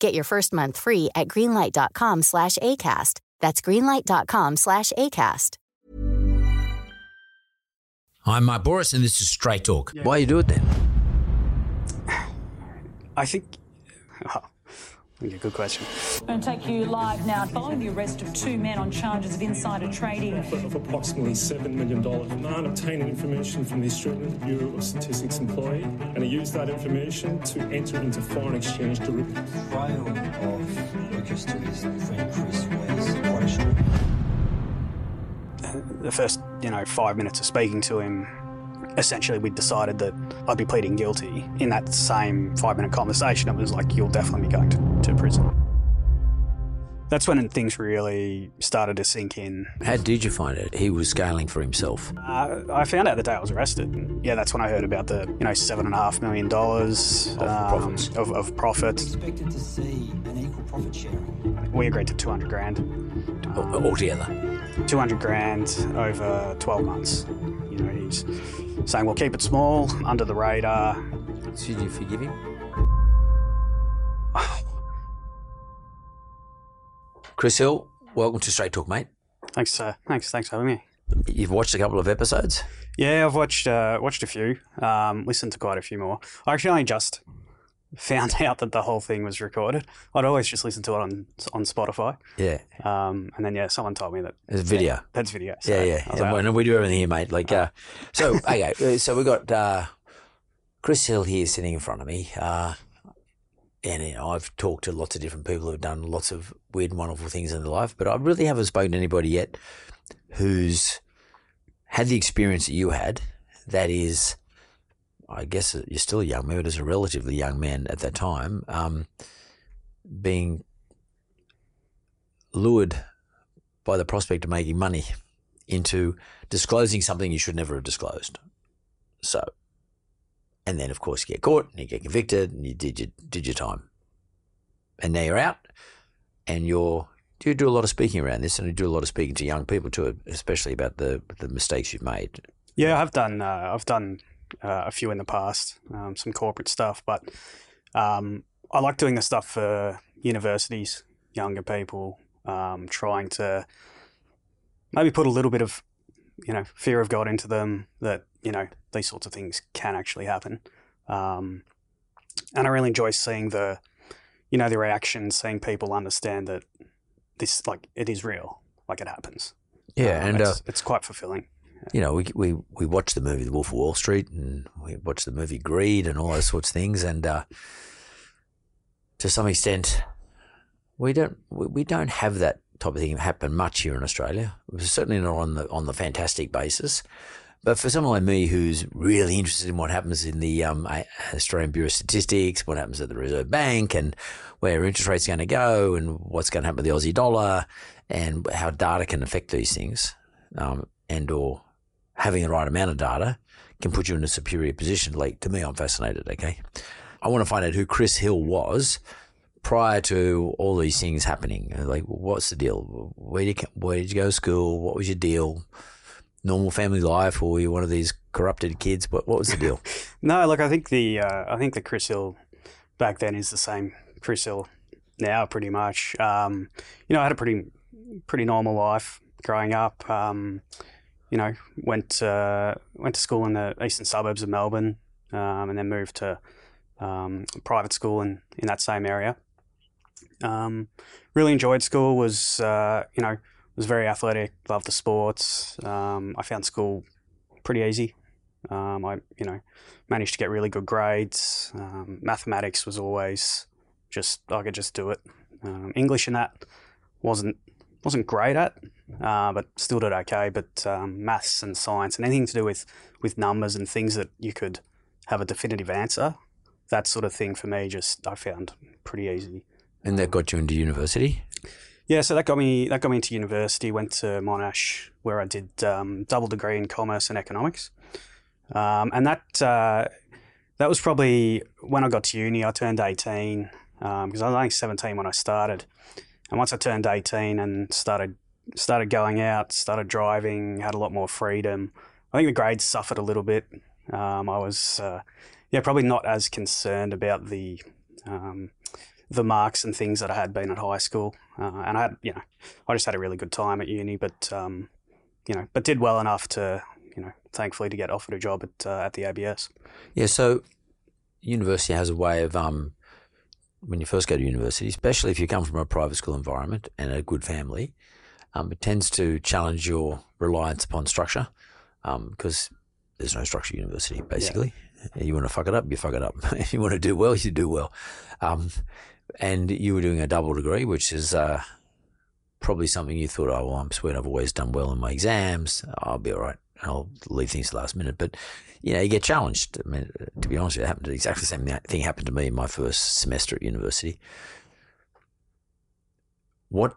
Get your first month free at greenlight.com slash ACAST. That's greenlight.com slash ACAST. I'm Mark Bouris, and this is Straight Talk. Why you do it then? I think. Yeah, good question. I'm going to take you live now following the arrest of two men on charges of insider trading. Of approximately $7 million. The man obtained information from the Australian Bureau of Statistics employee, and he used that information to enter into foreign exchange derivatives. Trial of Lukas to his friend Chris was quite a shock. The first, you know, five minutes of speaking to him, essentially we decided that I'd be pleading guilty. In that same five minute conversation, it was like, you'll definitely be going to, to prison. That's when things really started to sink in. How did you find it? He was scaling for himself. Uh, I found out the day I was arrested. Yeah, that's when I heard about the, you know, seven and a half million dollars um, profits. of, of profit. Expected to see an equal profit sharing. We agreed to 200 grand. Al- Altogether. 200 grand over 12 months. You know, he's saying, well, keep it small, under the radar. Did you forgive him? Chris Hill, welcome to Straight Talk, mate. Thanks, uh, thanks, thanks for having me. You've watched a couple of episodes. Yeah, I've watched uh, watched a few, um, listened to quite a few more. I actually only just found out that the whole thing was recorded. I'd always just listen to it on on Spotify, Yeah, um, and then yeah, someone told me that it's video. that's video. so Yeah, yeah. Was like, And we do everything here, mate. Like, uh, so okay, uh, so we got uh, Chris Hill here sitting in front of me, uh, and you know, I've talked to lots of different people who've done lots of weird and wonderful things in their life, but I really haven't spoken to anybody yet who's had the experience that you had. That is, I guess you're still a young man, but as a relatively young man at that time, um, being lured by the prospect of making money into disclosing something you should never have disclosed. So, and then of course you get caught and you get convicted and you did your did your time, and now you're out, and you're you do a lot of speaking around this, and you do a lot of speaking to young people too, especially about the the mistakes you've made. Yeah, I've done uh, I've done uh, a few in the past, um, some corporate stuff, but um, I like doing the stuff for universities, younger people, um, trying to maybe put a little bit of you know fear of God into them that you know these sorts of things can actually happen, um, and I really enjoy seeing the you know the reaction, seeing people understand that this like it is real, like it happens. Yeah, Um, and uh, it's, it's quite fulfilling. You know, we we we watched the movie The Wolf of Wall Street, and we watched the movie Greed, and all those sorts of things, and uh, to some extent, we don't we, we don't have that type of thing happen much here in Australia. Certainly not on the on the fantastic basis. But for someone like me who's really interested in what happens in the um, Australian Bureau of Statistics, what happens at the Reserve Bank, and where interest rates are going to go, and what's going to happen with the Aussie dollar, and how data can affect these things, um, and or having the right amount of data can put you in a superior position. Like to me, I'm fascinated. Okay, I want to find out who Chris Hill was prior to all these things happening. Like, what's the deal? Where did you, where did you go to school? What was your deal? Normal family life, or were you one of these corrupted kids? What what was the deal? No, look, I think the uh, I think the Chris Hill back then is the same Chris Hill now, pretty much. Um, you know, I had a pretty pretty normal life growing up. Um, you know, went uh, went to school in the eastern suburbs of Melbourne, um, and then moved to um, private school in in that same area. Um, really enjoyed school. Was uh, you know was very athletic, loved the sports. Um, I found school pretty easy. Um, I, you know, managed to get really good grades. Um, mathematics was always just I could just do it. English and that wasn't wasn't great at, uh, but still did okay. But um, maths and science and anything to do with with numbers and things that you could have a definitive answer, that sort of thing for me, just I found pretty easy. And that got you into university? Yeah, so that got me that got me into university. Went to Monash where I did um, double degree in commerce and economics, um, and that uh, that was probably when I got to uni. I turned eighteen because I was only seventeen when I started, and once I turned eighteen and started started going out, started driving, had a lot more freedom. I think the grades suffered a little bit. Um, I was uh, yeah probably not as concerned about the um, the marks and things that I had been at high school. Uh, and I had, you know, I just had a really good time at uni, but, um, you know, but did well enough to, you know, thankfully to get offered a job at, uh, at the ABS. Yeah. So university has a way of, um, when you first go to university, especially if you come from a private school environment and a good family, um, it tends to challenge your reliance upon structure because um, there's no structure at university, basically. Yeah. You want to fuck it up, you fuck it up. if you want to do well, you do well. Um, and you were doing a double degree, which is uh, probably something you thought, oh, well, I'm sweet. I've always done well in my exams. I'll be all right. I'll leave things to last minute. But, you know, you get challenged. I mean, to be honest, it happened exactly the same thing happened to me in my first semester at university. What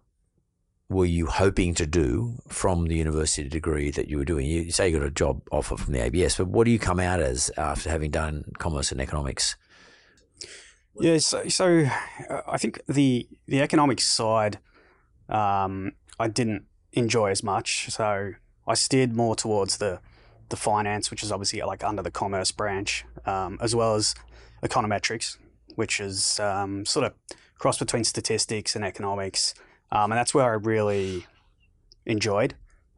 were you hoping to do from the university degree that you were doing? You say you got a job offer from the ABS, but what do you come out as after having done commerce and economics? Yeah, so, so uh, I think the the economics side um, I didn't enjoy as much. So I steered more towards the the finance, which is obviously like under the commerce branch, um, as well as econometrics, which is um, sort of cross between statistics and economics, um, and that's where I really enjoyed.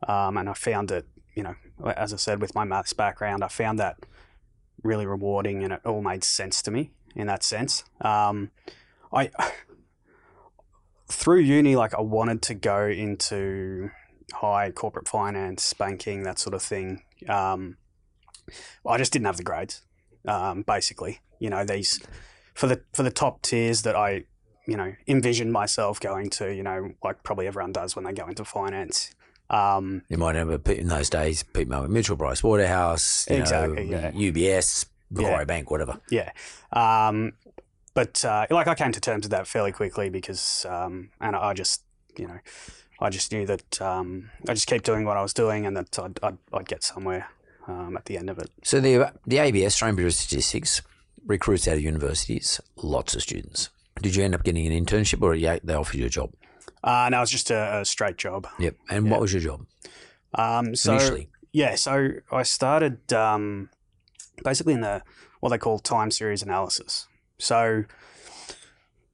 Um, and I found it, you know, as I said, with my maths background, I found that really rewarding, and it all made sense to me in that sense. Um, I through uni, like I wanted to go into high corporate finance, banking, that sort of thing. Um, I just didn't have the grades, um, basically. You know, these for the for the top tiers that I, you know, envision myself going to. You know, like probably everyone does when they go into finance. Um, you might have in those days Pete people Mitchell Price Waterhouse, exactly, know, yeah. UBS, Macquarie yeah. Bank, whatever. Yeah. Um, but uh, like I came to terms with that fairly quickly because, um, and I just, you know, I just knew that um, I just keep doing what I was doing and that I'd, I'd, I'd get somewhere um, at the end of it. So the the ABS, Australian Bureau of Statistics, recruits out of universities, lots of students. Did you end up getting an internship or they offered you a job? Uh, no, it was just a, a straight job. Yep. And yep. what was your job? Um, so, Initially? Yeah, so I started um, basically in the what they call time series analysis. So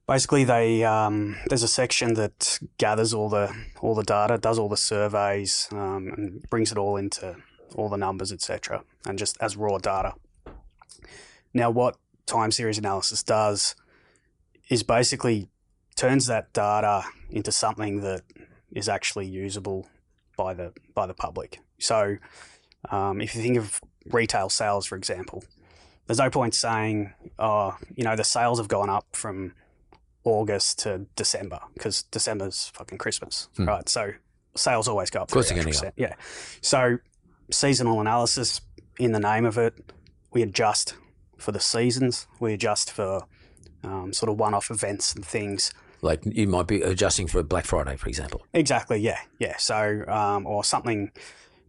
basically, they um, there's a section that gathers all the all the data, does all the surveys, um, and brings it all into all the numbers, etc., and just as raw data. Now, what time series analysis does is basically turns that data into something that is actually usable by the by the public. So, um, if you think of retail sales, for example, there's no point saying, oh, you know, the sales have gone up from August to December because December's fucking Christmas, hmm. right? So sales always go up. Of course, they're going. Yeah. So seasonal analysis in the name of it, we adjust for the seasons. We adjust for um, sort of one-off events and things. Like you might be adjusting for Black Friday, for example. Exactly. Yeah. Yeah. So um, or something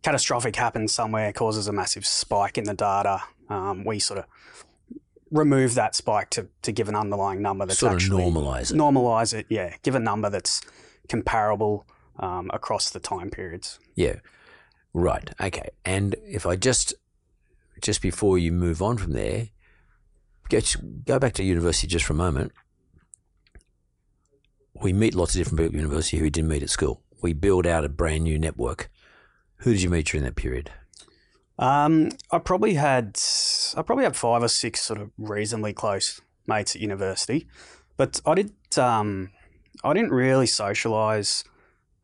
catastrophic happens somewhere, causes a massive spike in the data, um, we sort of remove that spike to, to give an underlying number that's sort actually normalize it. Normalize it, yeah. Give a number that's comparable um, across the time periods. Yeah, right. Okay. And if I just just before you move on from there, get go back to university just for a moment. We meet lots of different people at university who we didn't meet at school. We build out a brand new network. Who did you meet during that period? Um, I probably had I probably had five or six sort of reasonably close mates at university, but I did um, I didn't really socialise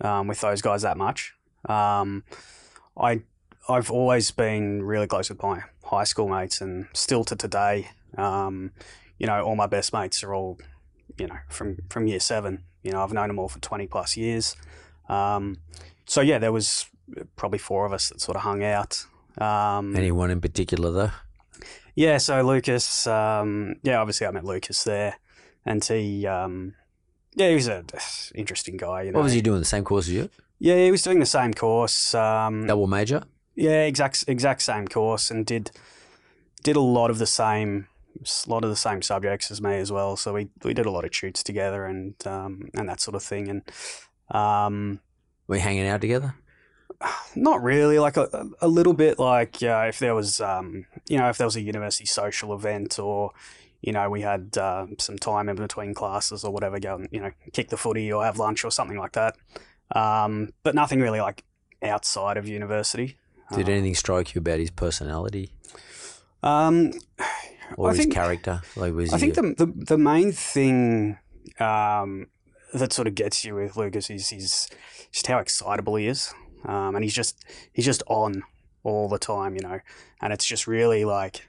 um, with those guys that much. Um, I I've always been really close with my high school mates, and still to today, um, you know, all my best mates are all, you know, from from year seven. You know, I've known them all for twenty plus years. Um, so yeah, there was probably four of us that sort of hung out. Um, Anyone in particular though? yeah, so Lukas, um, yeah, obviously I met Lukas there, and he, um, yeah, he was a interesting guy. You know, What was he doing? The same course as you? Yeah, he was doing the same course. Um, Double major? yeah, exact exact same course, and did did a lot of the same a lot of the same subjects as me as well. So we we did a lot of shoots together and um, and that sort of thing, and um, Were you hanging out together? not really like a, a little bit like uh, if there was um, you know if there was a university social event or you know we had uh, some time in between classes or whatever go and you know kick the footy or have lunch or something like that um, but nothing really like outside of university Did Uh, anything strike you about his personality um, or I his think- character? Like was I think the, the the main thing um, that sort of gets you with Lukas is is just how excitable he is, um, and he's just he's just on all the time, you know, and it's just really like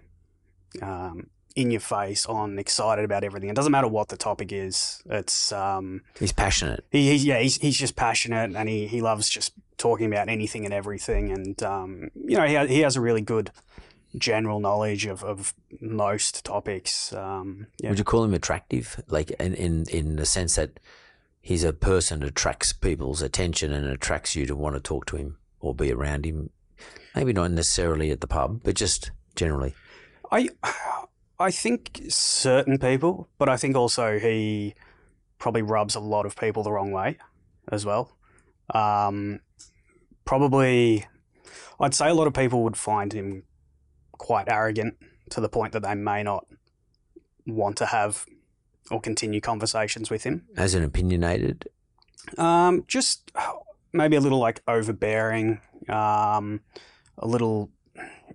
um, in your face, on, excited about everything. It doesn't matter what the topic is. It's um, he's passionate? he, he's yeah he's he's just passionate and he, he loves just talking about anything and everything and um, you know he ha- he has a really good general knowledge of, of most topics um, yeah. Would you call him attractive? Like in, in in the sense that he's a person that attracts people's attention and attracts you to want to talk to him or be around him. Maybe not necessarily at the pub, but just generally. I I think certain people, but I think also he probably rubs a lot of people the wrong way as well. Um, probably, I'd say a lot of people would find him quite arrogant to the point that they may not want to have or continue conversations with him. As an opinionated, Um, just maybe a little like overbearing, um, a little,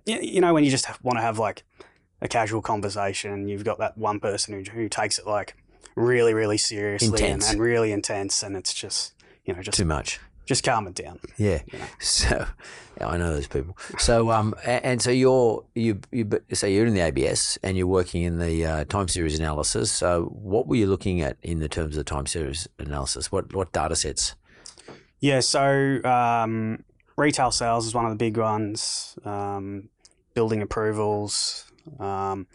you know, when you just want to have like a casual conversation you've got that one person who, who takes it like really, really seriously and, and really intense, and it's just, you know, just too much. Just calm it down. Yeah. So yeah, I know those people. So um, a- and so you're you you so you're in the ABS and you're working in the uh, time series analysis. So what were you looking at in the terms of the time series analysis? What what data sets? Yeah, so um, retail sales is one of the big ones. Um, building approvals, um,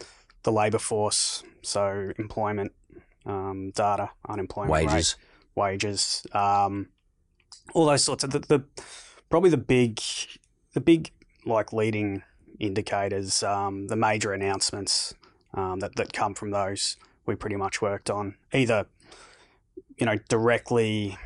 the labour force, so employment um, data, unemployment rate, Wages. wages, um, all those sorts of the, the probably the big the big like leading indicators, um, the major announcements um, that that come from those we pretty much worked on either you know directly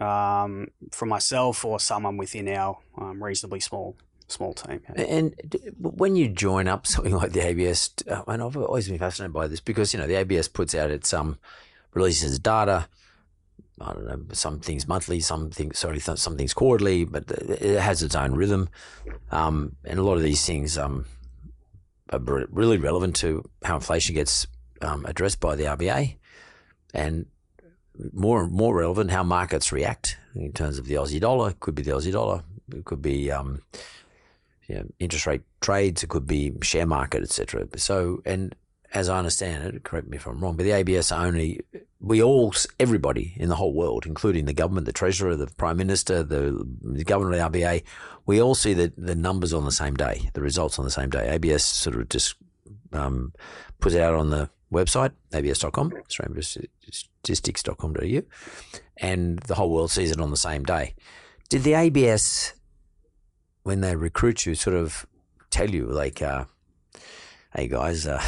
um, from myself or someone within our um, reasonably small small team. yeah. And when you join up something like the ABS, uh, and I've always been fascinated by this because you know the ABS puts out its um releases data. I don't know, some things monthly, some things sorry, th- some things quarterly, but it has its own rhythm, um, and a lot of these things um are really relevant to how inflation gets um, addressed by the RBA, and more more relevant how markets react in terms of the Aussie dollar. It could be the Aussie dollar. It could be um, you know, interest rate trades. It could be share market, etc. So, and as I understand it, correct me if I'm wrong, but the ABS only we all everybody in the whole world, including the government, the treasurer, the prime minister, the, the governor of the RBA, we all see the the numbers on the same day, the results on the same day. ABS sort of just um, puts it out on the website abs.com, australianstatistics.com.au, and the whole world sees it on the same day. Did the ABS when they recruit you sort of tell you like uh, hey guys uh,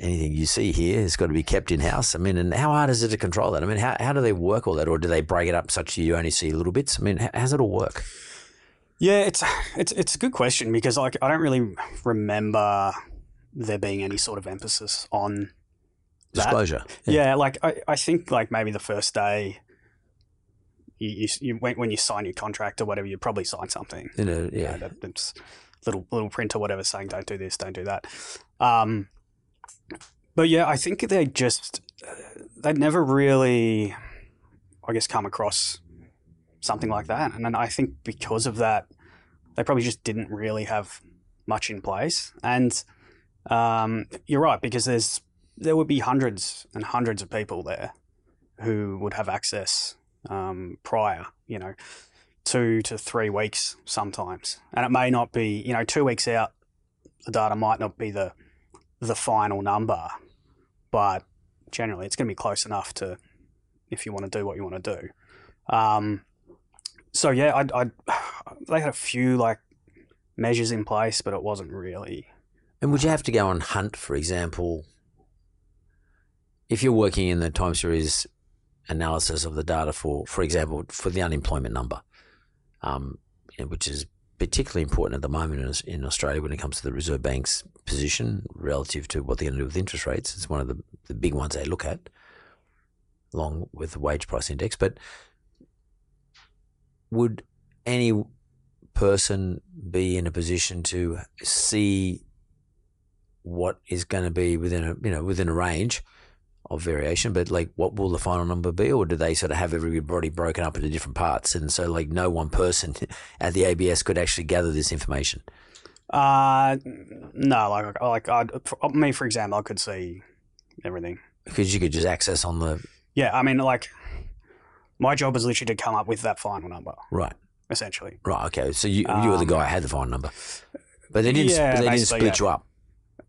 anything you see here has got to be kept in house i mean and how hard is it to control that i mean how, how do they work all that or do they break it up such that you only see little bits i mean how, how's it all work Yeah, it's it's it's a good question because like I don't really remember there being any sort of emphasis on that. disclosure Yeah, like I, I think like maybe the first day you, you, you when, when you sign your contract or whatever, you probably sign something. you know, You know, yeah that, little little print or whatever saying don't do this, don't do that. Um, but yeah, I think they just uh, they'd never really, I guess, come across something like that. And then I think because of that, they probably just didn't really have much in place. And um, you're right because there's there would be hundreds and hundreds of people there who would have access um, prior, you know, two to three weeks sometimes, and it may not be, you know, two weeks out, the data might not be the the final number, but generally it's going to be close enough to if you want to do what you want to do. Um, so yeah, I, they had a few like measures in place, but it wasn't really. And would you have to go on hunt, for example, if you're working in the time series analysis of the data for, for example, for the unemployment number, um, which is particularly important at the moment in, Australia when it comes to the Reserve Bank's position relative to what they're going to do with interest rates. It's one of the, the big ones they look at, along with the wage price index. But would any person be in a position to see what is going to be within a you know within a range of variation, but like what will the final number be, or do they sort of have everybody broken up into different parts, and so like no one person at the ABS could actually gather this information? Uh, no, like like I'd, for me, for example, I could see everything because you could just access on the yeah. I mean, like my job is literally to come up with that final number, right, essentially. right. Okay, so you you were the guy who had the final number, but they didn't yeah, they didn't split yeah. you up.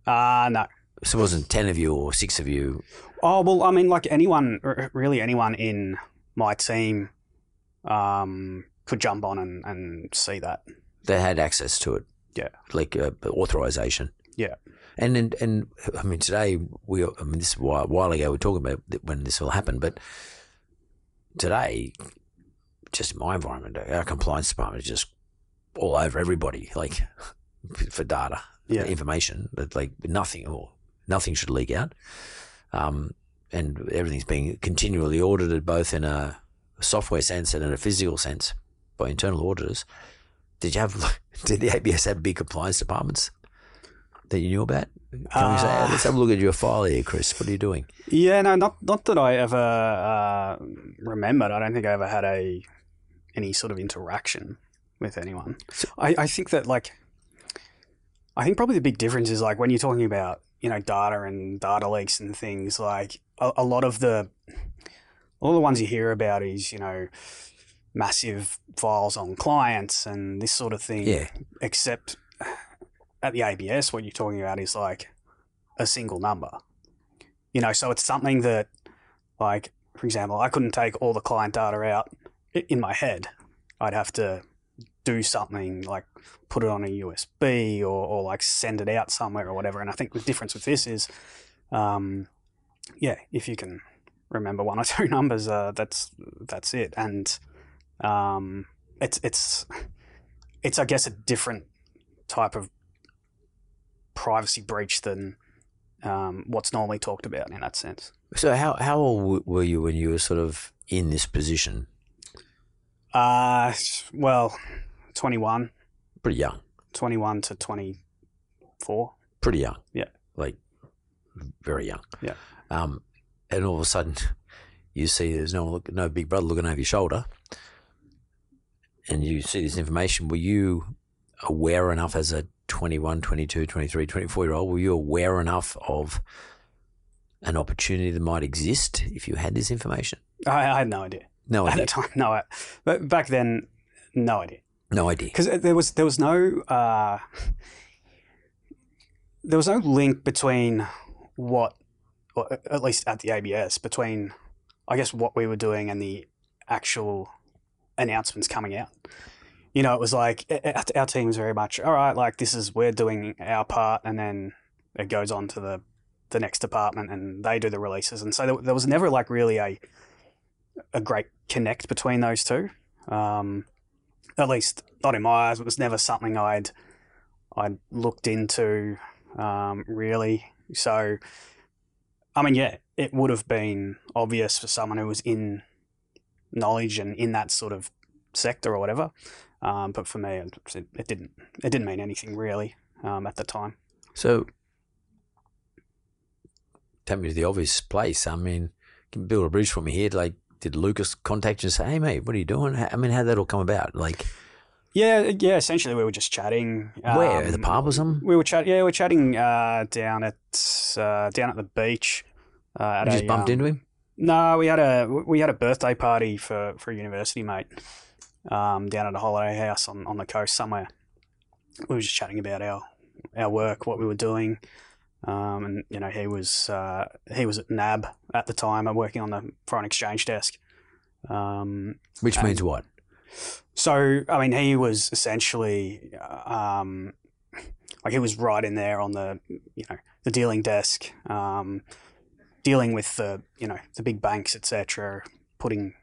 Uh no. So it wasn't ten of you or six of you. Oh well, I mean, like anyone, really anyone in my team, um, could jump on and, and see that. They had access to it. Yeah. like uh, authorization. Yeah. And, and and I mean today we I mean this is a while, while ago we are talking about when this all happened, but today, just in my environment, our compliance department is just all over everybody, like for data, Yeah. information, but like nothing or nothing should leak out. Um, and everything's being continually audited, both in a software sense and in a physical sense by internal auditors. Did you have? Did the ABS have big compliance departments that you knew about? Can we say, Uh, let's have a look at your file here, Chris. What are you doing? Yeah, no, not not that I ever uh, remembered. I don't think I ever had a any sort of interaction with anyone. I, I think that like I think probably the big difference is like when you're talking about you know data and data leaks and things like a, a lot of the all the ones you hear about is you know massive files on clients and this sort of thing. Yeah. Except at the ABS, what you're talking about is like a single number. You know, so it's something that, like, for example, I couldn't take all the client data out in my head. I'd have to do something like put it on a USB or, or like send it out somewhere or whatever. And I think the difference with this is, um, yeah, if you can remember one or two numbers, uh, that's that's it. And um, it's it's it's I guess a different type of privacy breach than um, what's normally talked about in that sense. So how how old were you when you were sort of in this position? Uh, well, 21, Pretty young. 21 to 24. Pretty young. Yeah. Like very young. Yeah. Um, and all of a sudden, you see there's no look, no big brother looking over your shoulder, and you see this information. Were you aware enough as a 21, 22, 23, 24 year old? Were you aware enough of an opportunity that might exist if you had this information? I, I had no idea No at idea. the time. No, I, but back then, no idea. No idea. because uh, there was there was no uh, there was no link between what, or uh, at least at the ABS, between I guess what we were doing and the actual announcements coming out. You know, it was like our, our team was very much all right. Like this is we're doing our part, and then it goes on to the the next department, and they do the releases. And so there, there was never like really a a great connect between those two. Um, at least not in my eyes. It was never something I'd I'd looked into um, really. So, I mean, yeah, it would have been obvious for someone who was in knowledge and in that sort of sector or whatever. Um, but for me, it, it didn't. It didn't mean anything really um, at the time. So, take me to the obvious place. I mean, you can build a bridge me here. Like, did Lukas contact you and say, "Hey, mate, what are you doing?" I mean, how did that all come about? Like, Yeah, yeah. Essentially, we were just chatting. where um, the pub or something? We were chat. Yeah, we were chatting uh, down at uh, down at the beach. Uh, at You just a, bumped um, into him. No, we had a we had a birthday party for, for a university mate um, down at a holiday house on, on the coast somewhere. We were just chatting about our our work, what we were doing, um, and you know he was uh, he was at NAB at the time, uh, working on the foreign exchange desk. Um, Which and- means what? so, I mean, he was essentially, um, like, he was right in there on the, you know, the dealing desk, um, dealing with the, you know, the big banks, etc., putting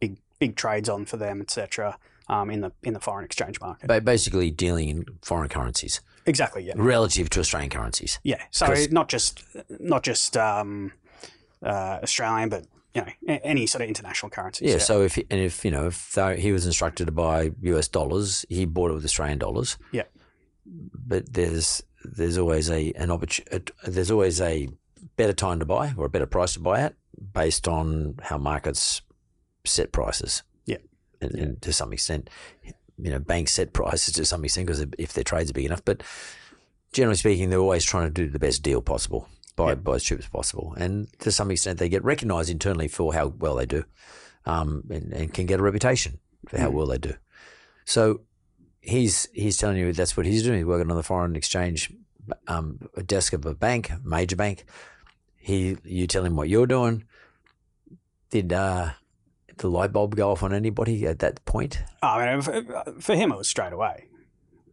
big big trades on for them, etc., um, in the in the foreign exchange market. Ba- Basically, dealing in foreign currencies exactly, yeah, relative to Australian currencies. yeah. So not just not just um, uh, Australian, but you know, any sort of international currencies. Yeah. So if and if you know if he was instructed to buy US dollars, he bought it with Australian dollars. Yeah. But there's there's always a an opportunity. There's always a better time to buy or a better price to buy at based on how markets set prices. Yeah. And, and to some extent, you know, banks set prices to some extent because if their trades are big enough. But generally speaking, they're always trying to do the best deal possible. Buy, as cheap as possible, and to some extent, they get recognised internally for how well they do um, and, and can get a reputation for how Mm. well they do. So he's he's telling you that's what he's doing. He's working on the foreign exchange um, desk of a bank, major bank. He, you tell him what you're doing. Did uh, the light bulb go off on anybody at that point? I mean, for, him, it was straight away.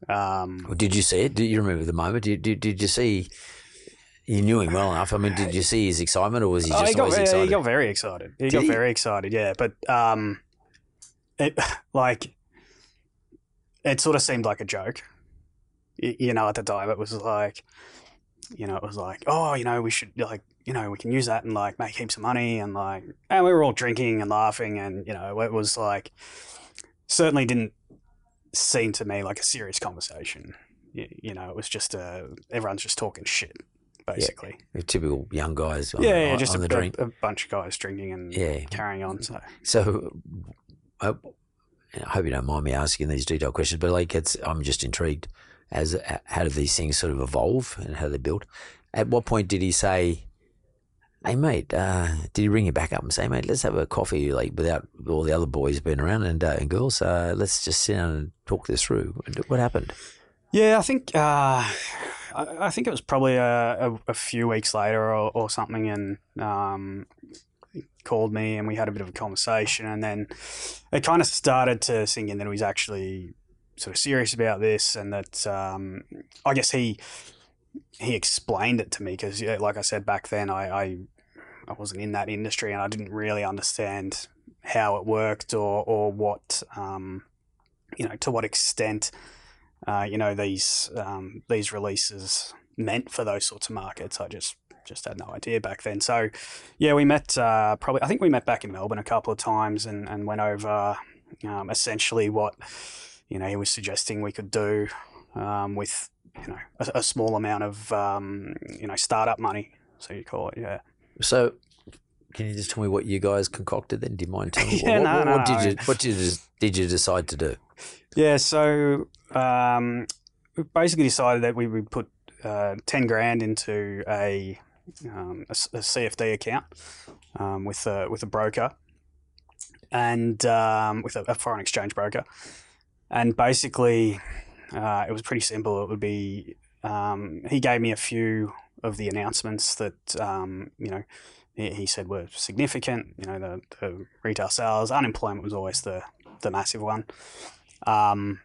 Um, Or did you see it? Did you remember the moment? Did, did, did you see? You knew him well enough. I mean, did you see his excitement, or was he Oh, just he got, always excited? He got very excited. He Did got he? very excited. Yeah, but um, it like it sort of seemed like a joke. You know, at the time, it was like, you know, it was like, oh, you know, we should like, you know, we can use that and like make heaps of money and like, and we were all drinking and laughing and you know, it was like certainly didn't seem to me like a serious conversation. You, you know, it was just a everyone's just talking shit, basically. Typical young guys. On, Yeah, yeah, just on a, the drink. a, a bunch of guys drinking and Yeah. carrying on. So So, I, I hope you don't mind me asking these detailed questions, but like, it's I'm just intrigued as uh, how do these things sort of evolve and how they build. At what point did he say, "Hey mate," uh, did he ring you back up and say, "Mate, let's have a coffee," like without all the other boys being around and uh, and girls? Uh, let's just sit down and talk this through. What happened? yeah, I think uh, I, think it was probably a, a, a few weeks later or, or something, and um, called me and we had a bit of a conversation, and then it kind of started to sink in that he was actually sort of serious about this, and that um, I guess he he explained it to me because, yeah, like I said back then, I, I I wasn't in that industry and I didn't really understand how it worked or or what um, you know to what extent uh, you know these um, these releases meant for those sorts of markets. I just just had no idea back then. So yeah, we met uh, probably I think we met back in Melbourne a couple of times and, and went over um, essentially what you know he was suggesting we could do um, with you know a, a small amount of um, you know startup money. So you call it, yeah. So, can you just tell me what you guys concocted? Then, do you mind telling me Yeah, what, no, what, no, what did no. you what did you did you decide to do? Yeah, so um, we basically decided that we would put uh, ten grand into a, um, a, a CFD account um, with a with a broker and um, with a, a foreign exchange broker, and basically uh, it was pretty simple. It would be um, he gave me a few of the announcements that um, you know he, said were significant. You know the, the retail sales, unemployment was always the the massive one. Um,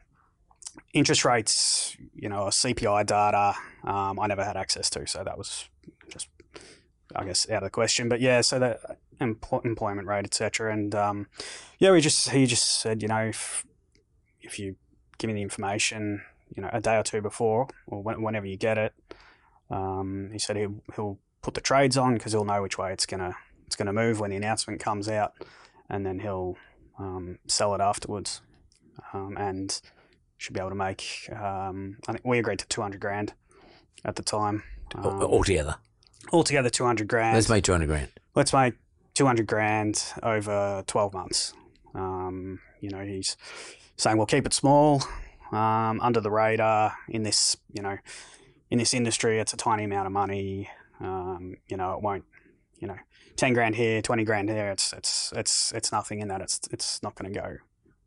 interest rates, you know, CPI data, um, I never had access to, so that was just, I guess, out of the question. But yeah, so the empl- employment rate, etc. And um, yeah, we just he just said, you know, if if you give me the information, you know, a day or two before or when, whenever you get it, um, he said he'll he'll put the trades on because he'll know which way it's gonna it's gonna move when the announcement comes out, and then he'll um, sell it afterwards, um, and should be able to make. Um, I think we agreed to two hundred grand at the time. Um, Altogether, altogether, two hundred grand. let's make two hundred grand. Let's make two hundred grand over twelve months. Um, you know, he's saying, "Well, keep it small, um, under the radar in this, you know, in this industry. It's a tiny amount of money. Um, you know, it won't, you know, ten grand here, twenty grand there. It's it's it's it's nothing in that. It's it's not going to go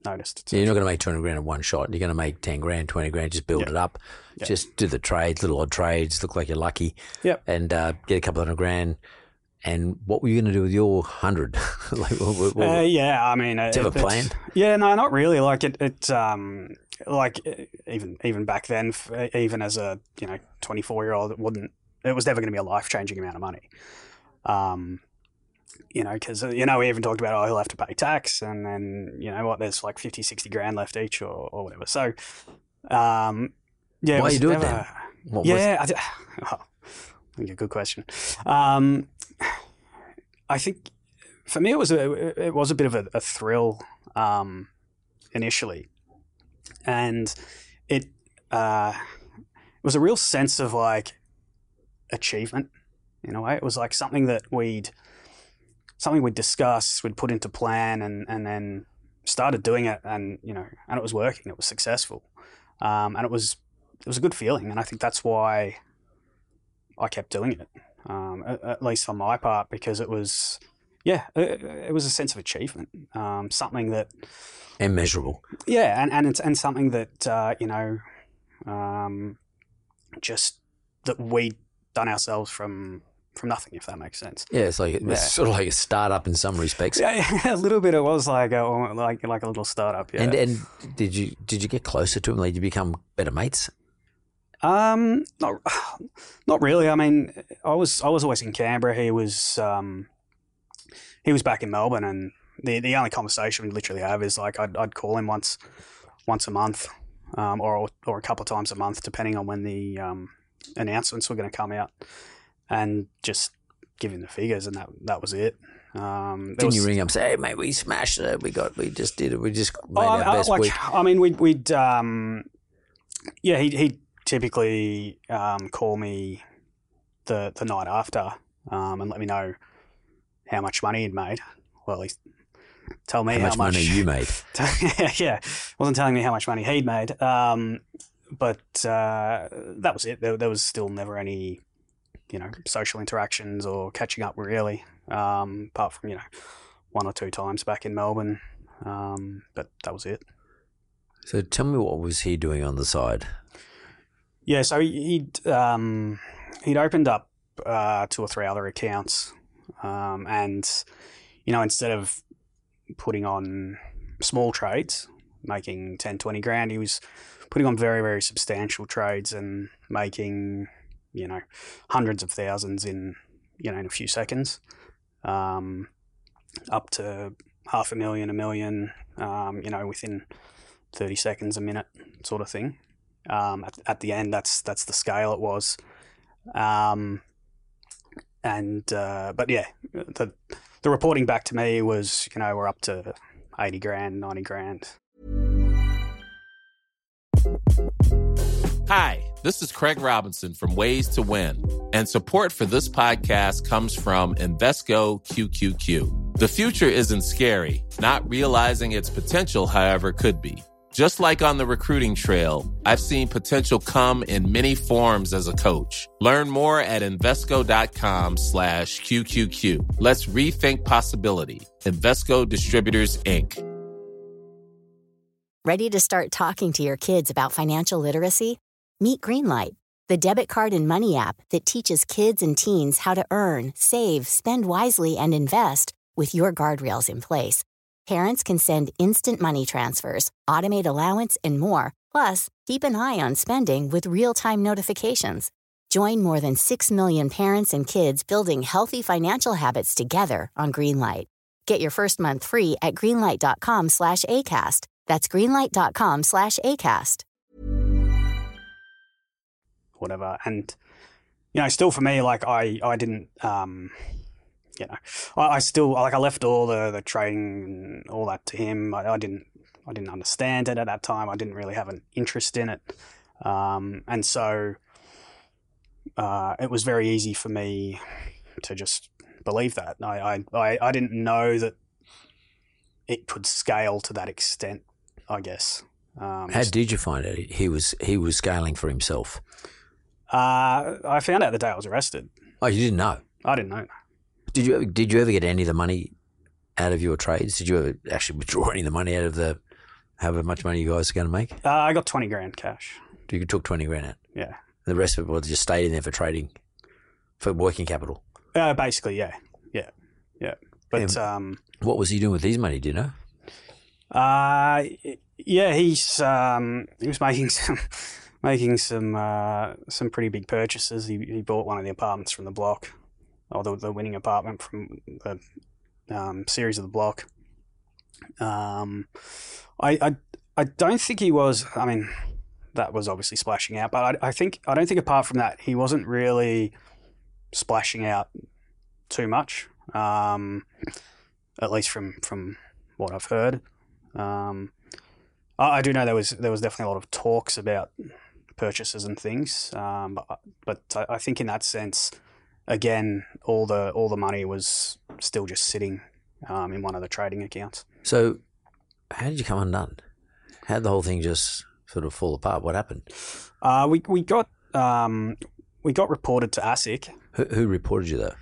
noticed. Yeah, you're not going to make 200 grand in one shot. You're going to make 10 grand, 20 grand, just build Yeah. it up. Yeah. Just do the trades, little odd trades, look like you're lucky. Yep. And uh, get a couple hundred grand. And what were you going to do with your hundred? like, what, what, what- Uh, yeah, I mean, you have a plan? Yeah, no, not really. Like it, it, um, like uh, even even back then, even as a you know twenty four year old, it wouldn't. It was never going to be a life changing amount of money. Um, you know, because you know we even talked about oh he'll have to pay tax, and then you know what, there's like 50, 60 grand left each or, or whatever. So, um, yeah, it Why was you do it then? what yeah, I, oh, I think a good question. Um, I think for me it was a it was a bit of a, a thrill um, initially, and it uh, it was a real sense of like achievement in a way. It was like something that we'd something we'd discuss, we'd put into plan, and and then started doing it, and you know, and it was working. It was successful, um, and it was it was a good feeling, and I think that's why I kept doing it, um, at, at least on my part, because it was, yeah, it, it was a sense of achievement, um, something that, and measurable. yeah, and and it's and something that uh, you know, um, just that we done ourselves from from nothing, if that makes sense. Yeah, it's like it's Yeah. sort of like a startup in some respects. Yeah, yeah, a little bit. It was like a, like like a little startup. Yeah. And and did you did you get closer to him? Like, did you become better mates? Um, not, not really. I mean, I was I was always in Canberra. He was um, he was back in Melbourne, and the the only conversation we literally have is like I'd I'd call him once once a month, um, or or a couple of times a month, depending on when the um, announcements were going to come out, and just give him the figures, and that that was it. Um, Didn't was- you ring up and say, "Hey, mate, we smashed it. We got, we just did it. We just made Oh, our I- best like, week." I mean, we'd, we'd um, yeah, he'd, he'd typically um, call me the the night after um, and let me know how much money he'd made. Well, he's tell me How how, much money you made? yeah, wasn't telling me how much money he'd made. Um, but uh, that was it. There, there was still never any, you know, social interactions or catching up really. Um, apart from you know, one or two times back in Melbourne. Um, but that was it. So tell me, what was he doing on the side? Yeah, so he- he'd um, he'd opened up uh, two or three other accounts, um, and you know instead of putting on small trades, making 10, 20 grand, he was putting on very very substantial trades and making you know hundreds of thousands in you know in a few seconds, um, up to half a million, a million, um, you know within thirty seconds, a minute, sort of thing um, at, at the end. That's that's the scale it was. Um, and uh, but yeah, the the reporting back to me was you know we're up to eighty grand, ninety grand. Hi, this is Craig Robinson from Ways to Win, and support for this podcast comes from Invesco QQQ. The future isn't scary, not realizing its potential, however, could be. Just like on the recruiting trail, I've seen potential come in many forms as a coach. Learn more at Invesco.com slash QQQ. Let's rethink possibility. Invesco Distributors, Inc. Ready to start talking to your kids about financial literacy? Meet Greenlight, the debit card and money app that teaches kids and teens how to earn, save, spend wisely, and invest with your guardrails in place. Parents can send instant money transfers, automate allowance, and more. Plus, keep an eye on spending with real time notifications. Join more than 6 million parents and kids building healthy financial habits together on Greenlight. Get your first month free at greenlight.com slash ACAST. That's greenlight.com slash ACAST. whatever. And you know, still for me, like I, I didn't, um, you know, I, I still like I left all the the trading and all that to him. I, I didn't, I didn't understand it at that time. I didn't really have an interest in it, um, and so uh, it was very easy for me to just believe that. I, I, I, I didn't know that it could scale to that extent. I guess. Um, How did you find it? he was he was scaling for himself? uh, I found out the day I was arrested. Oh, you didn't know. I didn't know. Did you ever, did you ever get any of the money out of your trades? Did you ever actually withdraw any of the money out of the however much money you guys are going to make? Uh, I got twenty grand cash. You took twenty grand out. Yeah. The rest of it was just stayed in there for trading, for working capital. Uh, basically, yeah, yeah, yeah. But um, What was he doing with his money? Do you know? uh, yeah, he's um, he was making some making some uh, some pretty big purchases. He, he bought one of the apartments from the block, or the, the winning apartment from the um, series of the block. Um, I, I I don't think he was. I mean, that was obviously splashing out, but I, I think I don't think apart from that, he wasn't really splashing out too much. Um, at least from from what I've heard. Um, I, I do know there was there was definitely a lot of talks about purchases and things, um, but, but I, I think in that sense, again, all the all the money was still just sitting um, in one of the trading accounts. So, how did you come undone? How did the whole thing just sort of fall apart? What happened? Uh, we we got um, we got reported to ASIC. Who, who reported you though?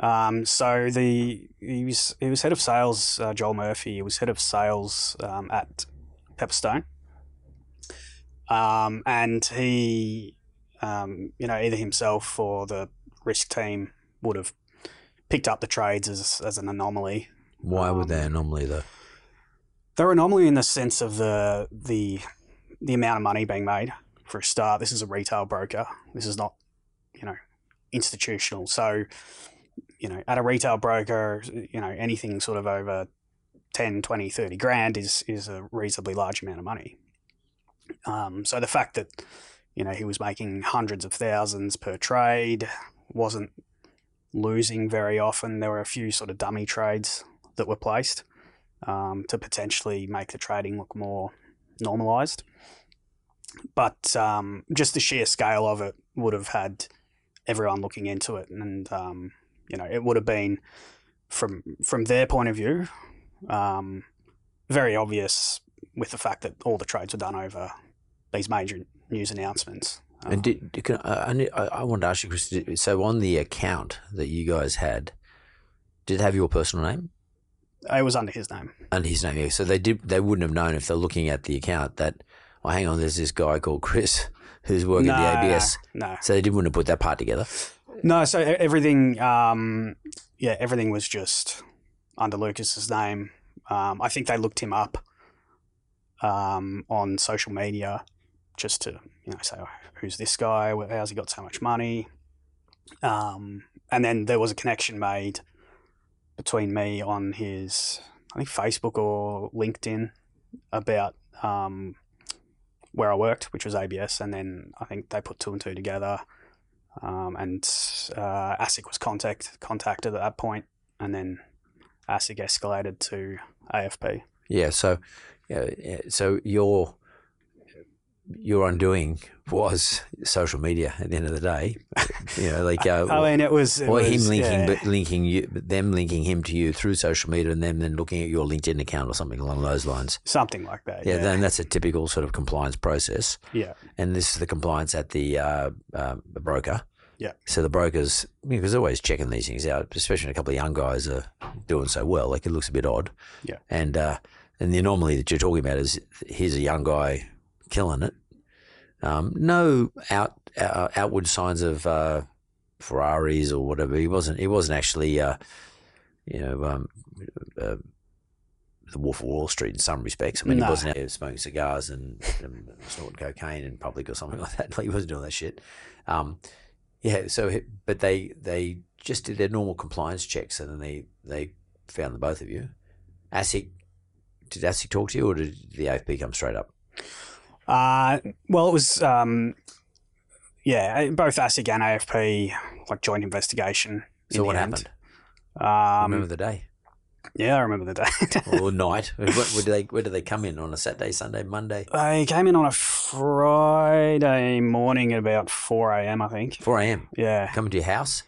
Um, so the he was he was head of sales, uh, Joel Murphy. He was head of sales um, at Pepperstone, um, and he, um, you know, either himself or the risk team would have picked up the trades as as an anomaly. Why were Um, they anomaly though? They're anomaly in the sense of the the the amount of money being made. For a start, this is a retail broker. This is not, you know, institutional. So, you know, at a retail broker, you know, anything sort of over 10, 20, 30 grand is is a reasonably large amount of money. Um, so the fact that, you know, he was making hundreds of thousands per trade, wasn't losing very often. There were a few sort of dummy trades that were placed um, to potentially make the trading look more normalized. But um, just the sheer scale of it would have had everyone looking into it, and um, you know, it would have been from from their point of view um, very obvious with the fact that all the trades were done over these major news announcements. Um, And did, did- can, I, I, I wanted to ask you, Chris. So on the account that you guys had, did it have your personal name it was under his name. and his name? Yeah. So they did. They wouldn't have known if they're looking at the account that. Oh, hang on. There's this guy called Chris who's working no, at the ABS. no, So they didn't want to put that part together. No, so everything, um, yeah, everything was just under Lukas's name. Um, I think they looked him up um, on social media just to, you know, say, oh, who's this guy? How's he got so much money? Um, and then there was a connection made between me on his, I think, Facebook or LinkedIn about um, where I worked, which was ABS. And then I think they put two and two together um, and uh, ASIC was contact contacted at that point, and then ASIC escalated to AFP. Yeah. So, yeah, yeah, so your your undoing was social media at the end of the day. You know, like uh, I mean, it was, it or was him linking, yeah. but linking you, them linking him to you through social media, and them then looking at your LinkedIn account or something along those lines. something like that. Yeah, Yeah, then that's a typical sort of compliance process, yeah, and this is the compliance at the uh, uh, the broker. Yeah. So the brokers, because they're always checking these things out, especially when a couple of young guys are doing so well. Like it looks a bit odd. Yeah. And uh, and the anomaly that you're talking about is here's a young guy killing it. Um, no out uh, outward signs of uh, Ferraris or whatever. He wasn't. He wasn't actually. Uh, you know. Um, uh, the Wolf of Wall Street in some respects. I mean, No. he wasn't out there smoking cigars and, and snorting cocaine in public or something like that. He wasn't doing that shit. Um, yeah. So, but they they just did their normal compliance checks, and then they they found the both of you. ASIC did ASIC talk to you, or did the AFP come straight up? Uh, well, it was um, yeah, both ASIC and AFP like joint investigation. So in what happened? Um, Remember the day yeah, I remember the day. or night? Where, where did they where did they come in on a Saturday, Sunday, Monday? they came in on a Friday morning at about four a.m. I think. Four a.m. Yeah. Coming to your house.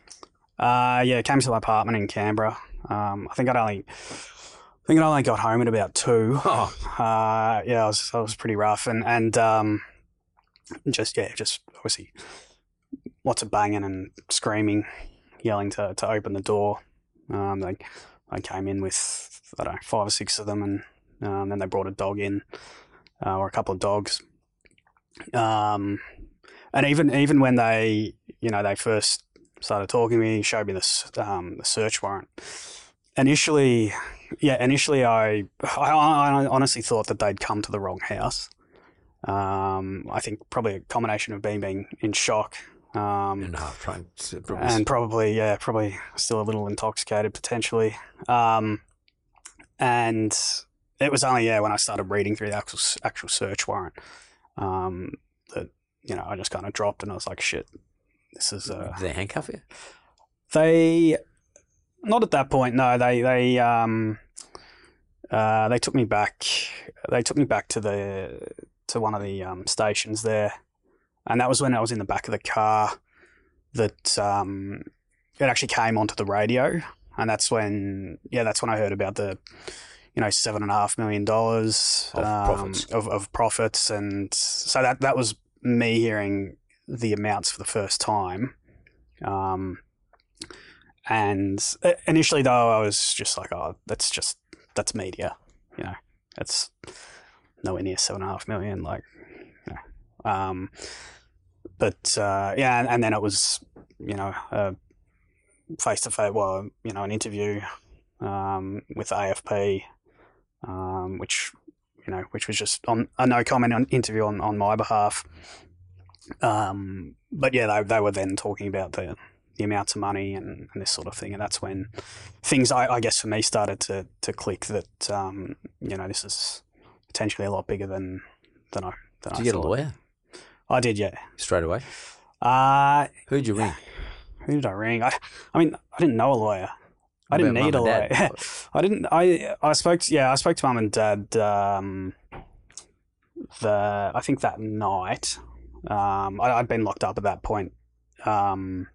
Uh, yeah, came to my apartment in Canberra. Um, I think I'd only, I think I only got home at about two. Oh, Uh, yeah, I was, I was pretty rough, and and um, just yeah, just obviously lots of banging and screaming, yelling to to open the door. Um, they I came in with I don't know five or six of them, and um, then they brought a dog in, uh, or a couple of dogs. Um, and even even when they you know they first started talking to me, showed me this um, the search warrant. Initially, yeah, initially I, I I honestly thought that they'd come to the wrong house. Um, I think probably a combination of being being in shock. Um, and probably and probably yeah, probably still a little intoxicated potentially. Um, and it was only yeah when I started reading through the actual actual search warrant um, that you know I just kind of dropped and I was like, shit, this is uh, Did they handcuff you? they not at that point. No, they they um uh they took me back. They took me back to the to one of the um, stations there, and that was when I was in the back of the car. That um it actually came onto the radio, and that's when yeah, that's when I heard about the you know seven and a half million dollars Of um, profits. of of profits, and so that that was me hearing the amounts for the first time. Um, and uh, initially, though, I was just like, "Oh, that's just that's media, you know, that's nowhere near seven and a half million. Like, you know. um, but uh, yeah, and, and then it was, you know, face to face. Well, you know, an interview um, with AFP, um, which you know, which was just on a no comment on interview on, on my behalf. Um, but yeah, they, they were then talking about the the amounts of money and, and this sort of thing, and that's when things, I, I guess, for me started to to click that um, you know this is potentially a lot bigger than than I than Did I you get a thought. lawyer I did, yeah. straight away? Uh, Who'd you ring? who did I ring? I, I mean, I didn't know a lawyer. I didn't need a lawyer. I didn't. I I spoke. To, yeah, I spoke to mum and dad. Um, the I think that night, um, I, I'd been locked up at that point, um,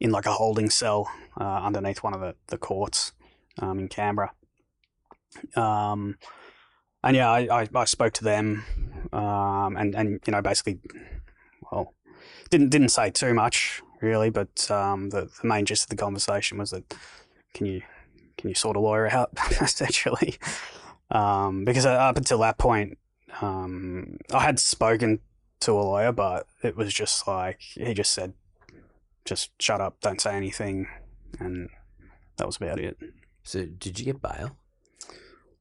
in like a holding cell uh, underneath one of the the courts, um, in Canberra. Um, and yeah, I, I, I spoke to them, um, and and you know basically, well, didn't didn't say too much really, but um, the the main gist of the conversation was that can you can you sort a lawyer out essentially, um, because up until that point, um, I had spoken to a lawyer, but it was just like he just said, just shut up, don't say anything, and that was about it. So did you get bail?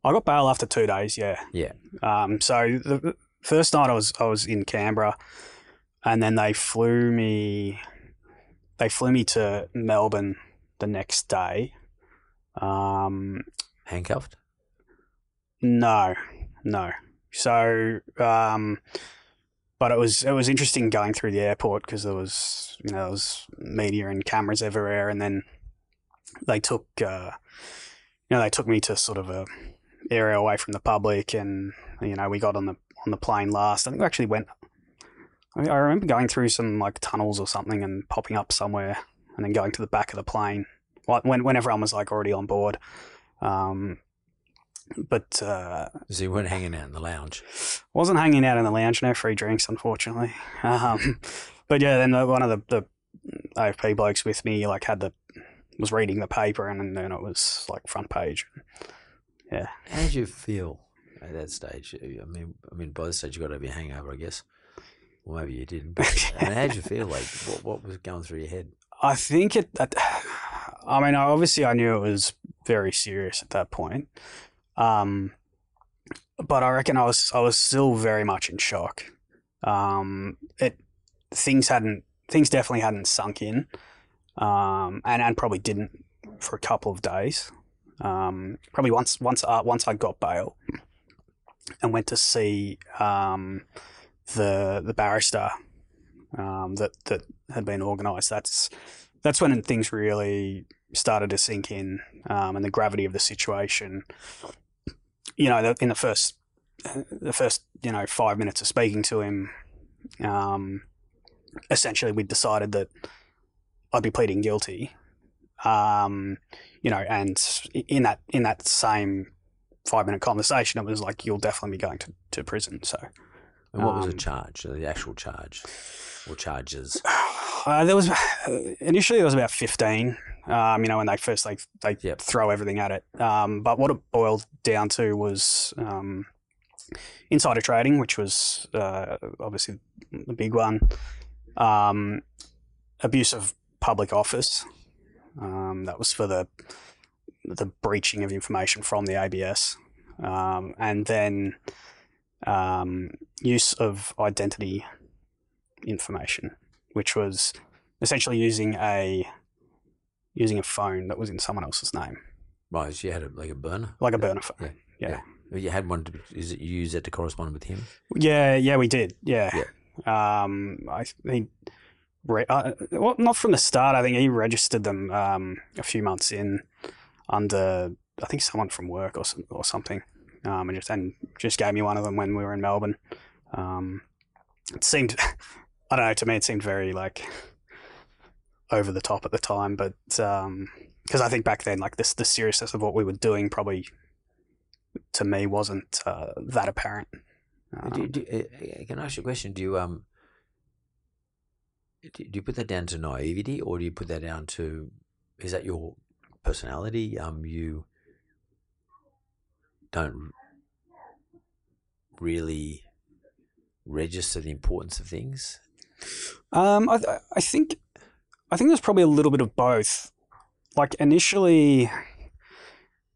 I got bail after two days, yeah. Yeah. Um, so the first night I was I was in Canberra, and then they flew me. They flew me to Melbourne the next day. Um, Handcuffed? no, no. So, um, but it was it was interesting going through the airport because there was you know there was media and cameras everywhere, and then they took uh, you know they took me to sort of a area away from the public, and you know we got on the on the plane last. I think we actually went. I, I remember going through some like tunnels or something and popping up somewhere, and then going to the back of the plane when when everyone was like already on board. Um, but uh, So you weren't hanging out in the lounge. wasn't hanging out in the lounge. No free drinks, unfortunately. Um, but yeah, then the, one of the, the AFP blokes with me like had the was reading the paper, and then it was like front page. Yeah, How did you feel at that stage? I mean, I mean, by this stage you got over your hangover, I guess. Well, maybe you didn't. But, how did you feel? Like, what, what was going through your head? I think it. I mean, obviously, I knew it was very serious at that point. Um, but I reckon I was I was still very much in shock. Um, it things hadn't things definitely hadn't sunk in, um, and and probably didn't for a couple of days. Um, probably once once uh, once I got bail and went to see um, the the barrister um, that that had been organised. That's that's when things really started to sink in, um, and the gravity of the situation. You know, in the first the first you know five minutes of speaking to him, um, essentially we decided that I'd be pleading guilty. Um, you know, and in that in that same five minute conversation, it was like you'll definitely be going to, to prison. So, And what was the Um, charge? The actual charge or charges? uh, there was initially there was about fifteen. Um, you know, when they first they they Yep. throw everything at it. Um, but what it boiled down to was um, insider trading, which was uh, obviously the big one. Um, abuse of public office. Um, that was for the the breaching of information from the ABS, um, and then um, use of identity information, which was essentially using a using a phone that was in someone else's name, Right, so you had a, like a burner. like a burner phone. Yeah. yeah. You had one. To, is it you use that to correspond with him? Yeah, yeah, we did. Yeah. Um, I think, re- uh, well, not from the start. I think he registered them um, a few months in under, I think, someone from work or some, or something, um, and just and just gave me one of them when we were in Melbourne. Um, it seemed, I don't know. To me, it seemed very like over the top at the time, but because I think back then, like this, the seriousness of what we were doing probably to me wasn't uh, that apparent. do, Um, do, uh, can I ask you a question? Do you um do, do you put that down to naivety, or do you put that down to is that your personality? Um, you don't really register the importance of things. Um, I, I think, I think there's probably a little bit of both. Like initially,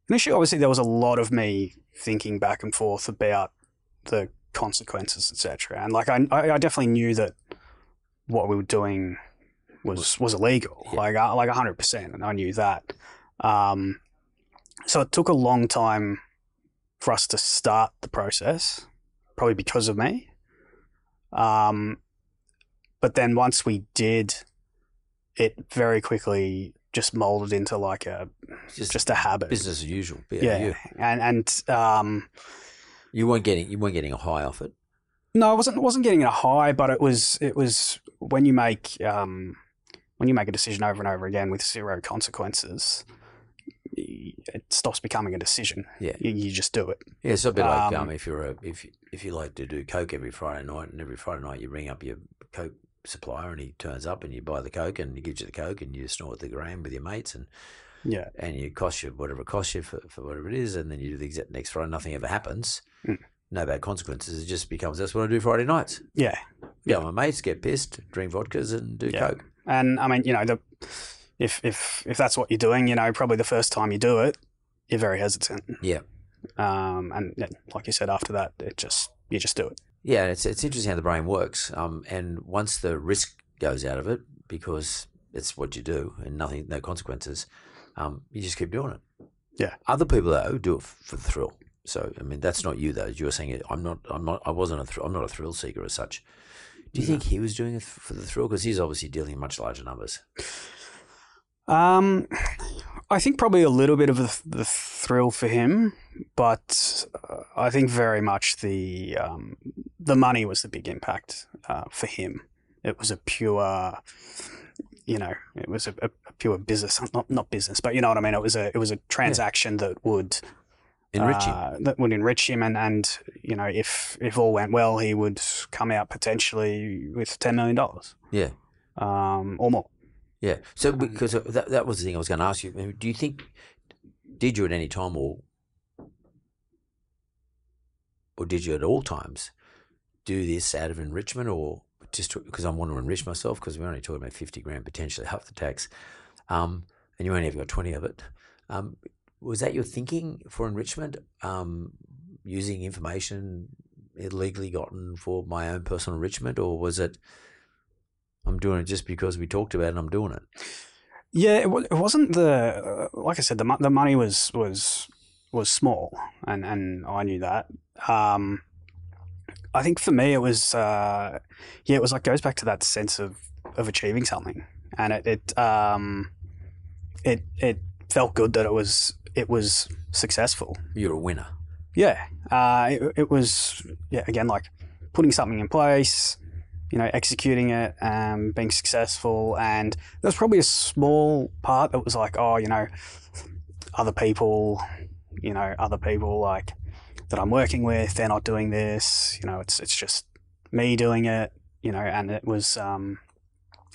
initially, obviously, there was a lot of me thinking back and forth about the consequences, etc. And like, I, I definitely knew that what we were doing was was illegal, Yeah. like uh, like hundred percent, and I knew that. Um, so it took a long time for us to start the process, probably because of me. Um, but then once we did, it very quickly just molded into like a Just, just a habit. business as usual. Yeah, you, and and um, you weren't getting you weren't getting a high off it. no, I wasn't wasn't getting a high, but it was it was when you make um, when you make a decision over and over again with zero consequences, it stops becoming a decision. Yeah. you, you just do it. Yeah, it's a bit like um, Um, if you're a if if you like to do coke every Friday night, and every Friday night you ring up your coke supplier, and he turns up and you buy the coke, and he gives you the coke, and you snort the gram with your mates, and Yeah, and you cost you whatever it costs you for, for whatever it is, and then you do the exact next Friday, nothing ever happens. Mm. No bad consequences. It just becomes that's what I do Friday nights. yeah, Yeah, my mates get pissed, drink vodkas, and do Yeah. coke. and I mean, you know, the if if if that's what you're doing, you know, probably the first time you do it, you're very hesitant. Yeah, Um, and yeah, like you said, after that, it just you just do it. yeah. It's it's interesting how the brain works. Um, and once the risk goes out of it, because it's what you do and nothing, no consequences, um, you just keep doing it. Yeah. Other people though do it for the thrill. So I mean, that's not you though. You were saying. I'm not. I'm not. I wasn't a. Thr- I'm not a thrill seeker as such. Do you think he was doing it for the thrill? Because he's obviously dealing in much larger numbers. Um, I think probably a little bit of the, the thrill for him, but uh, I think very much the um, the money was the big impact uh, for him. It was a pure, you know, it was a, a pure business, not not business, but you know what I mean. It was a it was a transaction that would Enrich him. uh, that would enrich him, and and you know if if all went well, he would come out potentially with ten million dollars Yeah. um, or more. Yeah. So because that that was the thing I was going to ask you. Do you think did you at any time or or did you at all times do this out of enrichment or just because I want to enrich myself because we're only talking about fifty grand potentially after tax, um, and you only ever got twenty of it. Um, was that your thinking for enrichment? Um, using information illegally gotten for my own personal enrichment, or was it? I'm doing it just because we talked about it. and I'm doing it. Yeah, it, wa- it wasn't the uh, like I said the mo- the money was was was small, and and I knew that. Um, I think for me it was uh, yeah, it was like goes back to that sense of of achieving something, and it it um, it it felt good that it was it was successful. You're a winner. Yeah, uh, it, it was yeah again like putting something in place, you know, executing it, um, being successful, and there's probably a small part that was like, oh, you know, other people, you know, other people like that I'm working with, they're not doing this. You know, it's it's just me doing it. You know, and it was, um,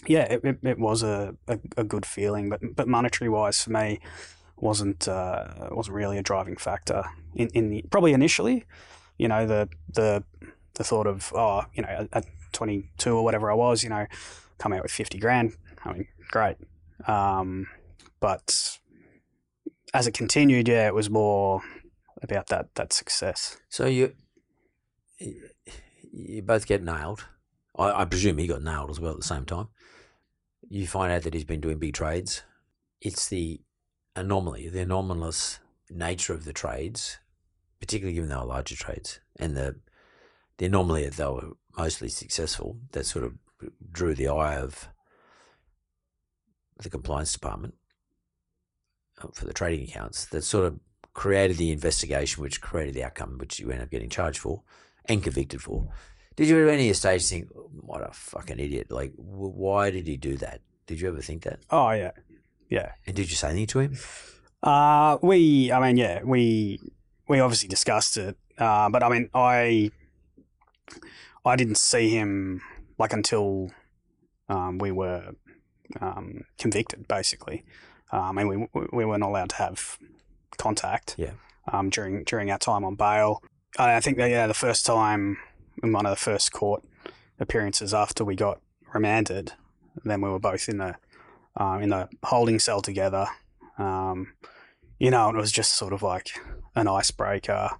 yeah, it, it, it was a, a, a good feeling, but but monetary wise for me wasn't uh, wasn't really a driving factor in, in the probably initially. You know, the the the thought of oh, you know, at 22 or whatever I was, you know, come out with 50 grand. I mean, great. Um, but as it continued, yeah, it was more about that that success. So you you both get nailed. I, I presume he got nailed as well at the same time. You find out that he's been doing big trades. It's the anomaly, the anomalous nature of the trades, particularly given they were larger trades, and the the anomaly that they were mostly successful, that sort of drew the eye of the compliance department uh, for the trading accounts. That sort of created the investigation, which created the outcome, which you end up getting charged for and convicted for. Did you at any stage think, "What a fucking idiot! Like, why did he do that?" Did you ever think that? Oh yeah, yeah. And did you say anything to him? Uh, we, I mean, yeah, we we obviously discussed it, uh, but I mean, I I didn't see him like until um, we were um, convicted, basically. Um, and we we weren't allowed to have contact. Yeah. Um, during during our time on bail, I think that yeah, the first time in one of the first court appearances after we got remanded, then we were both in the uh, in the holding cell together. Um, you know, it was just sort of like an icebreaker.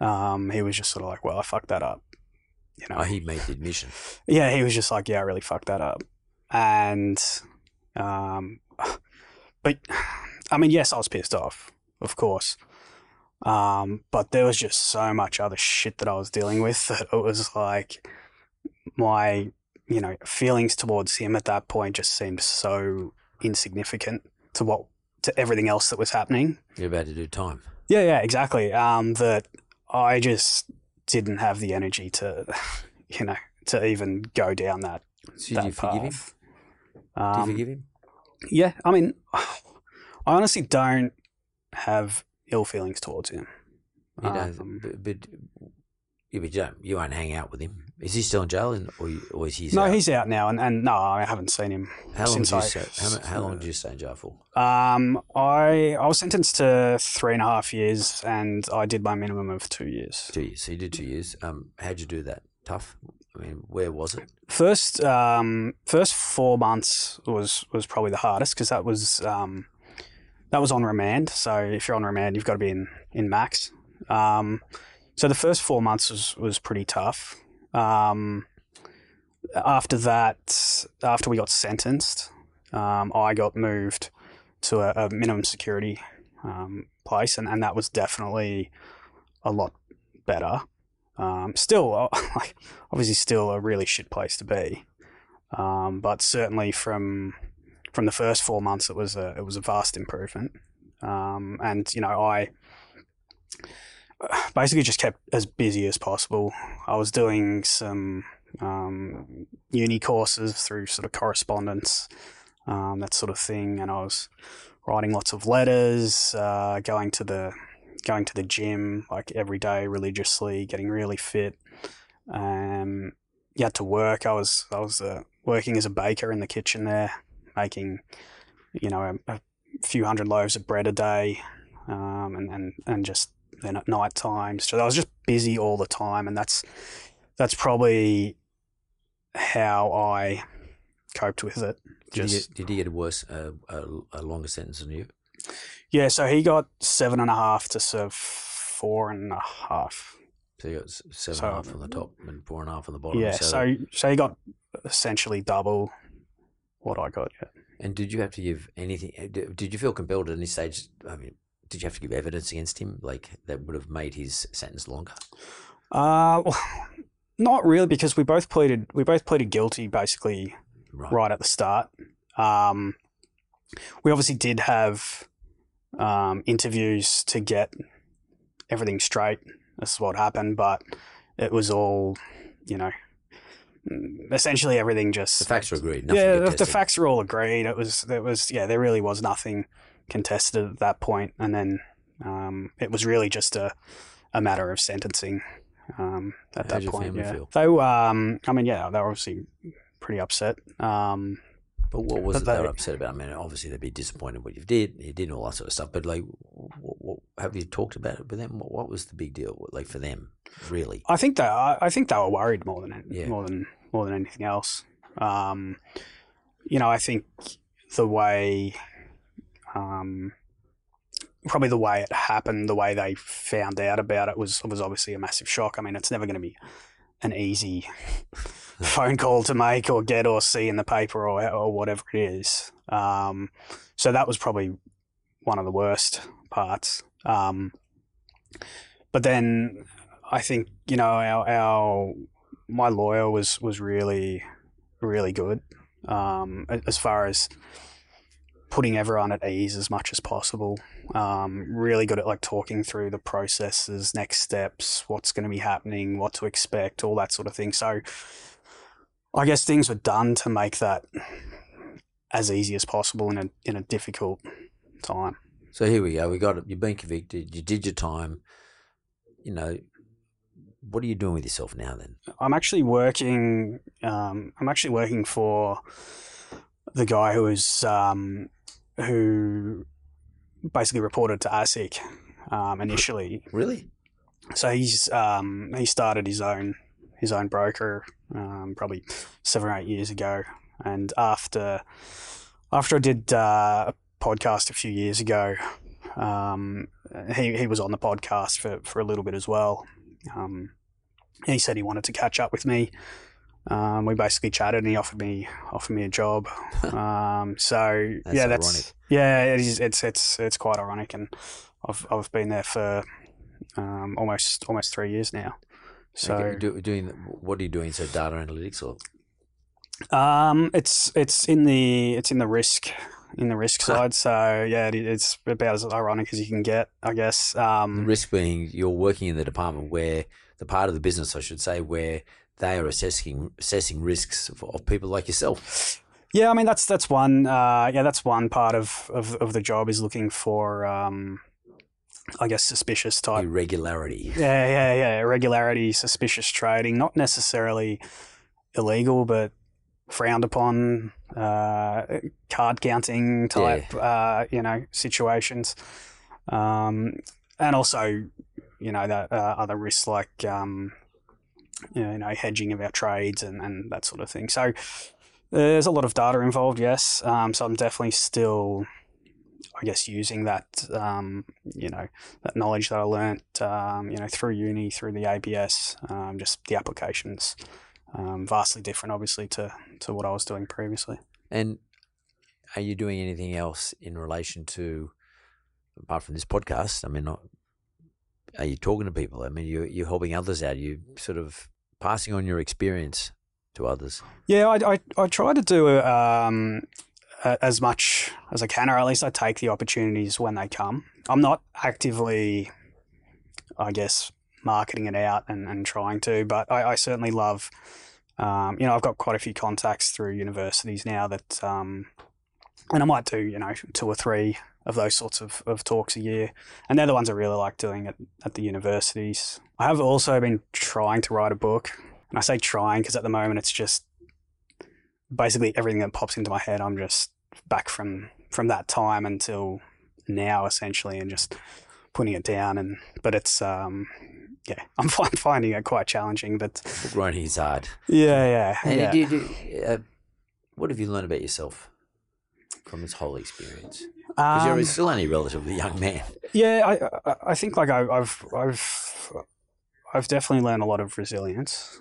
Um, he was just sort of like, "Well, I fucked that up." You know, oh, he made the admission. Yeah, he was just like, "Yeah, I really fucked that up," and um, but I mean, yes, I was pissed off, of course. Um, but there was just so much other shit that I was dealing with that it was like my, you know, feelings towards him at that point just seemed so insignificant to what to everything else that was happening. You're about to do time. Yeah, yeah, exactly. Um, that I just didn't have the energy to, you know, to even go down that. So that do you forgive him? path. do you Um, forgive him? Yeah, I mean, I honestly don't have ill feelings towards him. You know, Um, but, but you, don't, you won't hang out with him. Is he still in jail, and, or, or is he? no, out? he's out now, and, and no, I haven't seen him How long, since did you I. stay, how, how long did you stay in jail for? Um, I I was sentenced to three and a half years, and I did my minimum of two years. Two years. So you did two years. Um, how'd you do that? Tough. I mean, where was it? First, um, first four months was was probably the hardest because that was um, that was on remand. So if you're on remand, you've got to be in in max. Um, so the first four months was was pretty tough. Um, after that, after we got sentenced, um, I got moved to a, a minimum security um, place, and, and that was definitely a lot better. Um, still, obviously, still a really shit place to be, um, but certainly from from the first four months, it was a it was a vast improvement. Um, and you know, I basically just kept as busy as possible. I was doing some um, uni courses through sort of correspondence, um, that sort of thing, and I was writing lots of letters, uh, going to the going to the gym like every day religiously, getting really fit. Um, you had to work. I was I was uh, working as a baker in the kitchen there, making you know a, a few hundred loaves of bread a day, um, and and and just then at night times. So I was just busy all the time, and that's that's probably how I coped with it. Did, he, get, did he get a worse, uh, a, a longer sentence than you? yeah. So he got seven and a half to serve four and a half. So he got seven So- and a half on the top and four and a half on the bottom. Yeah. So so he got essentially double what I got. Yeah. and did you have to give anything? Did did you feel compelled at any stage? I mean, did you have to give evidence against him, like that would have made his sentence longer? Uh, well, not really, because we both pleaded we both pleaded guilty basically Right. right at the start. Um, we obviously did have um, interviews to get everything straight. This is what happened, but it was all, you know, essentially everything just The facts are agreed. Nothing yeah, the, facts are all agreed. It was there was yeah, there really was nothing contested at that point, and then um, it was really just a a matter of sentencing um, at How'd that point. Yeah, feel? they were, um, I mean, yeah, they were obviously pretty upset. Um, But what was But it they they- were upset about? I mean, obviously they'd be disappointed what you did, you did all that sort of stuff. But like, what, what, have you talked about it with them? What, what was the big deal, like for them, really? I think that I I think they were worried more than Yeah. more than more than anything else. Um, you know, I think the way, um, probably the way it happened, the way they found out about it was was obviously a massive shock. I mean, it's never going to be an easy phone call to make or get or see in the paper or or whatever it is. Um, so that was probably one of the worst parts. Um, but then I think you know our, our my lawyer was was really really good um, as far as putting everyone at ease as much as possible. Um, really good at like talking through the processes, next steps, what's going to be happening, what to expect, all that sort of thing. So I guess things were done to make that as easy as possible in a in a difficult time. So here we go. We got it. You've been convicted. You did your time. You know, what are you doing with yourself now? Then I'm actually working. Um, I'm actually working for the guy who was um, who basically reported to ASIC um, initially. really? So he's um, he started his own his own broker um, probably seven or eight years ago, and after after I did uh, a podcast a few years ago, um, he he was on the podcast for, for a little bit as well. Um, he said he wanted to catch up with me. Um, we basically chatted, and he offered me offered me a job. Um, so That's yeah, that's ironic. yeah, it is. It's it's it's quite ironic, and I've I've been there for um, almost almost three years now. So Okay, do, doing what are you doing? So data analytics or um, it's it's in the it's in the risk in the risk side. So yeah, it, it's about as ironic as you can get, I guess. the Um, risk being you're working in the department where the part of the business, I should say, where they are assessing assessing risks of, of people like yourself. yeah, I mean that's that's one. Uh, yeah, that's one part of, of, of the job is looking for, um, I guess, suspicious type Irregularity. Yeah, yeah, yeah. Irregularity, suspicious trading, not necessarily illegal, but frowned upon, uh, card counting type, uh, you know, situations. Um, and also, you know, that uh, other risks like, um, you know, hedging of our trades and, and that sort of thing. So there's a lot of data involved, yes. Um, so I'm definitely still, I guess, using that, um, you know, that knowledge that I learnt, um, you know, through uni, through the ABS, um, just the applications, um, vastly different, obviously, to to what I was doing previously. And are you doing anything else in relation to, apart from this podcast? I mean, not, are you talking to people? I mean, you you're helping others out. You sort of passing on your experience to others. Yeah, I, I, I try to do um, as much as I can, or at least I take the opportunities when they come. I'm not actively, I guess, marketing it out and, and trying to, but I, I certainly love, um, you know, I've got quite a few contacts through universities now that, um, and I might do, you know, two or three of those sorts of, of talks a year. And they're the ones I really like doing at, at the universities. I have also been trying to write a book. And I say trying because at the moment it's just basically everything that pops into my head. I'm just back from from that time until now, essentially, and just putting it down. And but it's um, yeah, I'm fi- finding it quite challenging. But Book writing is hard. yeah, yeah, And yeah. do you, do, uh, what have you learned about yourself from this whole experience? Because Um, you're still only relatively young man. Yeah, I I, think like I, I've I've I've definitely learned a lot of resilience.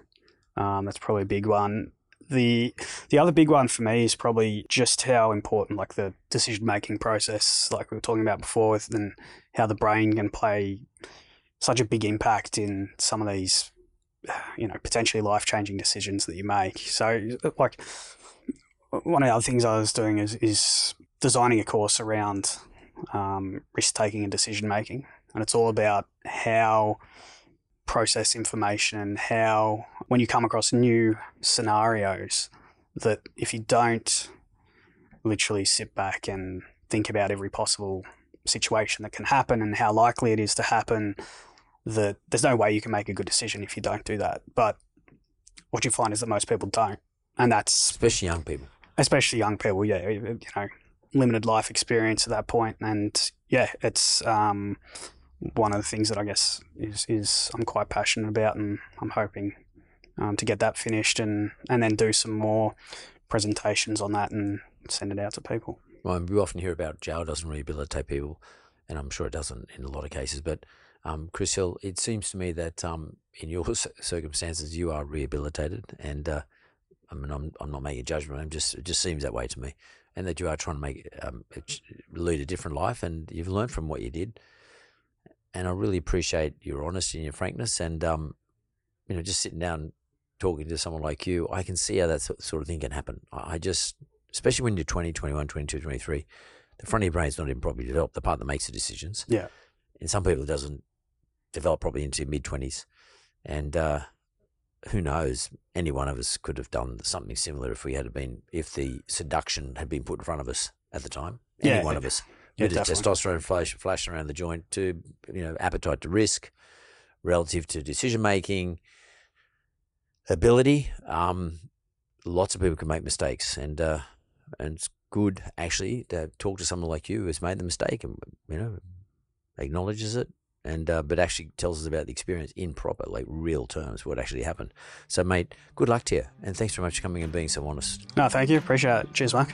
Um, that's probably a big one. The the other big one for me is probably just how important like the decision making process, like we were talking about before, with and how the brain can play such a big impact in some of these, you know, potentially life changing decisions that you make. So like one of the other things I was doing is is designing a course around um, risk taking and decision making, and it's all about how process information and how when you come across new scenarios that if you don't literally sit back and think about every possible situation that can happen and how likely it is to happen that there's no way you can make a good decision if you don't do that. But what you find is that most people don't. And that's especially young people. Especially young people yeah you know limited life experience at that point and yeah it's um, one of the things that I guess is is I'm quite passionate about, and I'm hoping um, to get that finished and and then do some more presentations on that and send it out to people. Well, we often hear about jail doesn't rehabilitate people, and I'm sure it doesn't in a lot of cases. But um, Chris Hill, it seems to me that um, in your circumstances you are rehabilitated, and uh, I mean I'm I'm not making a judgment. I'm just it just seems that way to me, and that you are trying to make um, lead a different life, and you've learned from what you did and I really appreciate your honesty and your frankness. And um, you know, just sitting down talking to someone like you, I can see how that sort of thing can happen. I just, especially when you're 20, 21, 22, 23, the front of your brain's not even properly developed, the part that makes the decisions. Yeah. And some people, it doesn't develop properly into mid 20s. And uh, who knows, any one of us could have done something similar if we had been, if the seduction had been put in front of us at the time. Any yeah, one of us yeah, of testosterone flash, flashing around the joint, to you know, appetite to risk, relative to decision making, ability. Um, lots of people can make mistakes, and uh, and it's good actually to talk to someone like you who's made the mistake and you know acknowledges it and uh, but actually tells us about the experience in proper like real terms what actually happened. So mate good luck to you and thanks very much for coming and being so honest. No thank you. Appreciate it. Cheers mark